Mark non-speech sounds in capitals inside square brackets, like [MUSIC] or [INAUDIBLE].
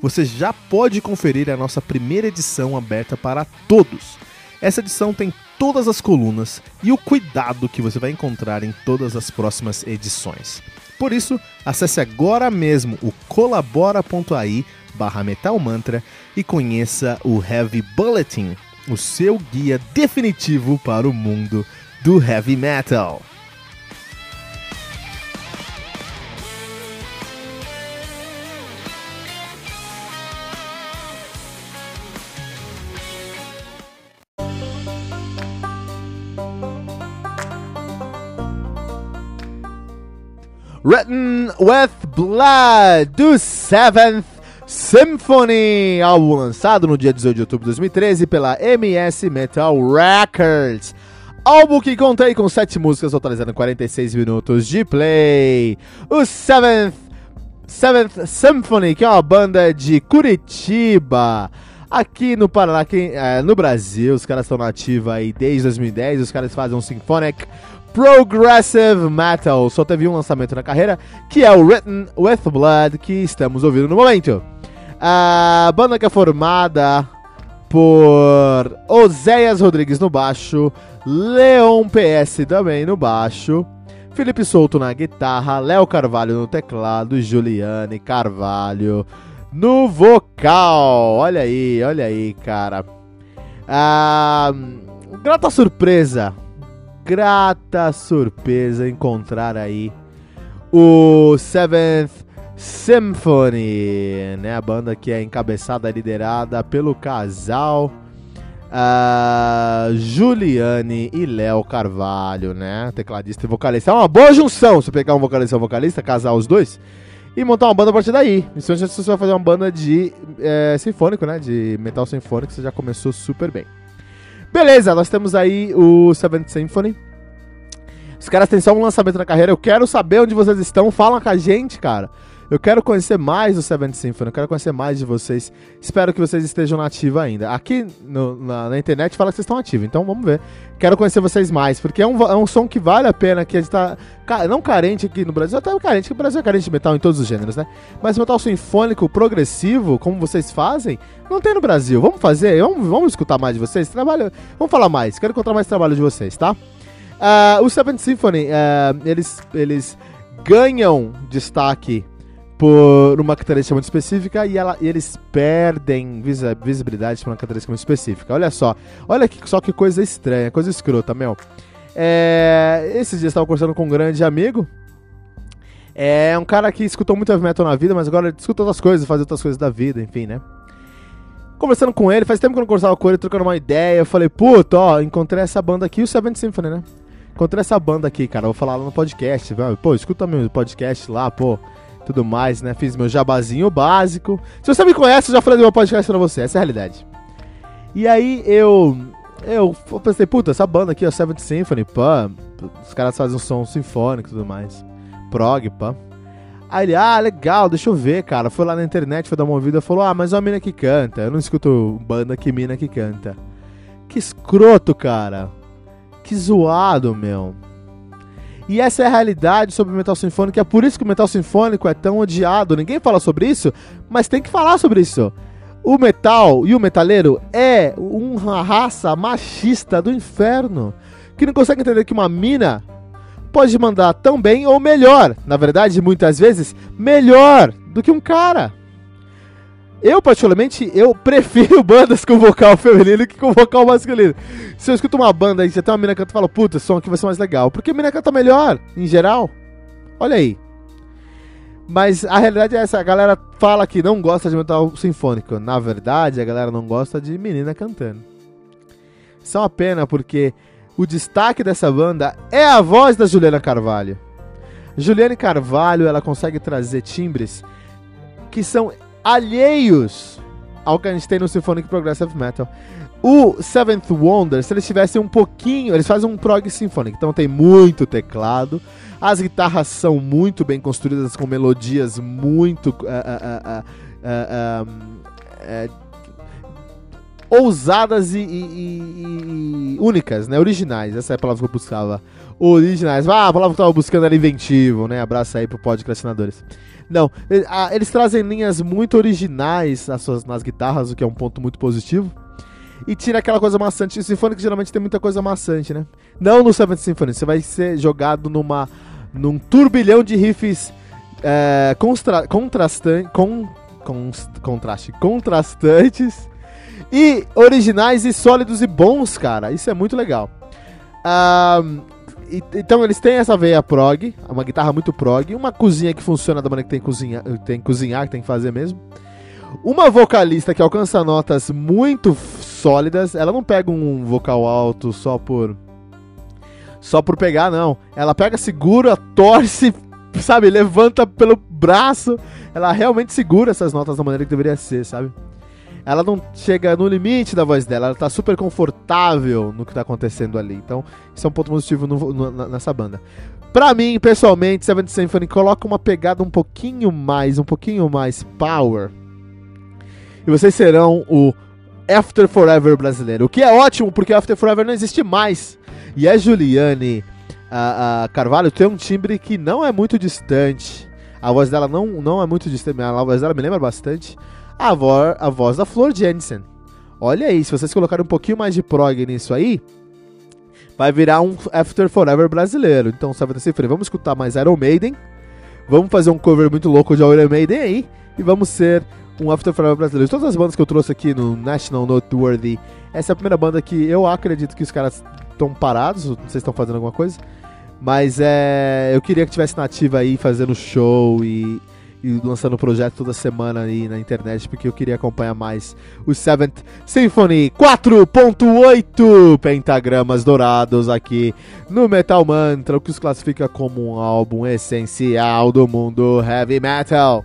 você já pode conferir a nossa primeira edição aberta para todos. Essa edição tem todas as colunas e o cuidado que você vai encontrar em todas as próximas edições. Por isso, acesse agora mesmo o colabora.ai barra metalmantra e conheça o Heavy Bulletin, o seu guia definitivo para o mundo do heavy metal. Written with Blood, do 7th Symphony, álbum lançado no dia 18 de outubro de 2013 pela MS Metal Records. Álbum que contém com 7 músicas, totalizando 46 minutos de play. O 7th, 7th Symphony, que é uma banda de Curitiba. Aqui no Paraná, aqui, é, no Brasil, os caras estão nativos aí desde 2010. Os caras fazem um Symphonic Progressive Metal. Só teve um lançamento na carreira, que é o Written with Blood, que estamos ouvindo no momento. A banda que é formada por Oséias Rodrigues no baixo, Leon PS também no baixo, Felipe Souto na guitarra, Léo Carvalho no teclado, Juliane Carvalho no vocal. Olha aí, olha aí, cara. Ah, grata surpresa grata surpresa encontrar aí o Seventh Symphony, né? A banda que é encabeçada, liderada pelo casal uh, Juliane e Léo Carvalho, né? Tecladista e vocalista. É uma boa junção você pegar um vocalista e um vocalista, casar os dois e montar uma banda a partir daí. Se você vai fazer uma banda de é, sinfônico, né? De metal sinfônico, você já começou super bem. Beleza, nós temos aí o Seventh Symphony. Os caras têm só um lançamento na carreira. Eu quero saber onde vocês estão. Fala com a gente, cara. Eu quero conhecer mais o Seventh Symphony, eu quero conhecer mais de vocês. Espero que vocês estejam nativos ainda. Aqui no, na, na, internet fala que vocês estão ativos, então vamos ver. Quero conhecer vocês mais, porque é um, é um som que vale a pena, que a gente tá. Não carente aqui no Brasil, até carente, que o Brasil é carente de metal em todos os gêneros, né? Mas metal sinfônico progressivo, como vocês fazem, não tem no Brasil. Vamos fazer? Vamos, vamos escutar mais de vocês? Trabalho. Vamos falar mais. Quero encontrar mais trabalho de vocês, tá? Uh, o Seventh Symphony, uh, eles, eles ganham destaque por uma característica muito específica e, ela, e eles perdem visibilidade por uma característica muito específica. Olha só, olha só que coisa estranha, coisa escrota, meu. É, esses dias eu estava conversando com um grande amigo. É um cara que escutou muito heavy metal na vida, mas agora escuta outras coisas, faz outras coisas da vida, enfim, né? Conversando com ele, faz tempo que eu não conversava com ele, trocando uma ideia. Eu falei, puta, ó, encontrei essa banda aqui, o Seventh Symphony, né? Encontrei essa banda aqui, cara. Vou falar lá no podcast. Pô, escuta meu podcast lá, pô tudo mais, né? Fiz meu jabazinho básico. Se você me conhece, eu já falei do meu podcast pra você, essa é a realidade. E aí eu. Eu pensei, puta, essa banda aqui, a Seventh Symphony, pá. Os caras fazem um som sinfônico e tudo mais. Prog, pá. Aí ele, ah, legal, deixa eu ver, cara. Foi lá na internet, foi dar uma ouvida, falou, ah, mas é uma mina que canta. Eu não escuto banda que mina que canta. Que escroto, cara. Que zoado, meu. E essa é a realidade sobre o metal sinfônico, é por isso que o metal sinfônico é tão odiado. Ninguém fala sobre isso, mas tem que falar sobre isso. O metal e o metaleiro é uma raça machista do inferno, que não consegue entender que uma mina pode mandar tão bem ou melhor, na verdade, muitas vezes, melhor do que um cara. Eu, particularmente, eu prefiro [LAUGHS] bandas com vocal feminino que com vocal masculino. Se eu escuto uma banda e você tem uma mina que canta e fala, puta, som aqui vai ser mais legal. Porque a mina canta melhor, em geral. Olha aí. Mas a realidade é essa, a galera fala que não gosta de metal sinfônico. Na verdade, a galera não gosta de menina cantando. Isso é uma pena, porque o destaque dessa banda é a voz da Juliana Carvalho. Juliana Carvalho, ela consegue trazer timbres que são alheios ao que a gente tem no Symphonic Progressive Metal. O Seventh Wonder, se eles tivessem um pouquinho, eles fazem um prog symphonic, então tem muito teclado, as guitarras são muito bem construídas com melodias muito uh, uh, uh, ousadas e, e, e, únicas, né? Originais, essa é a palavra que eu buscava. Originais. Ah, a palavra que eu tava buscando era inventivo, né? Abraço aí pro podcastinadores. Não, eles trazem linhas muito originais nas, suas, nas guitarras, o que é um ponto muito positivo. E tira aquela coisa maçante. O Symphonic geralmente tem muita coisa maçante, né? Não no Seventh Symphony, você vai ser jogado numa, num turbilhão de riffs é, contrastan, com, contraste, contrastantes e originais e sólidos e bons, cara. Isso é muito legal. Um, então eles têm essa veia prog, uma guitarra muito prog, uma cozinha que funciona da maneira que tem que cozinhar, tem que cozinhar, que tem que fazer mesmo. Uma vocalista que alcança notas muito sólidas, ela não pega um vocal alto só por só por pegar, não. Ela pega, segura, torce, sabe, levanta pelo braço. Ela realmente segura essas notas da maneira que deveria ser, sabe? Ela não chega no limite da voz dela, ela tá super confortável no que tá acontecendo ali. Então, isso é um ponto positivo no, no, nessa banda. Pra mim, pessoalmente, Seventh Symphony coloca uma pegada um pouquinho mais, um pouquinho mais power. E vocês serão o After Forever brasileiro. O que é ótimo, porque After Forever não existe mais. E a Juliane a, a Carvalho tem um timbre que não é muito distante. A voz dela não, não é muito distante, a voz dela me lembra bastante a, vo a voz da Flor Jensen. Olha aí, se vocês colocarem um pouquinho mais de prog nisso aí, vai virar um After Forever brasileiro. Então, Seventh Symphony, vamos escutar mais Iron Maiden. Vamos fazer um cover muito louco de Iron Maiden aí. E vamos ser um After Forever brasileiro. Todas as bandas que eu trouxe aqui no National Noteworthy, essa é a primeira banda que eu acredito que os caras estão parados. Não sei se estão fazendo alguma coisa. Mas é, eu queria que tivesse nativa aí fazendo show e, e lançando o projeto toda semana aí na internet, porque eu queria acompanhar mais o Seventh Symphony 4.8 pentagramas dourados aqui no Metal Mantra, o que os classifica como um álbum essencial do mundo heavy metal.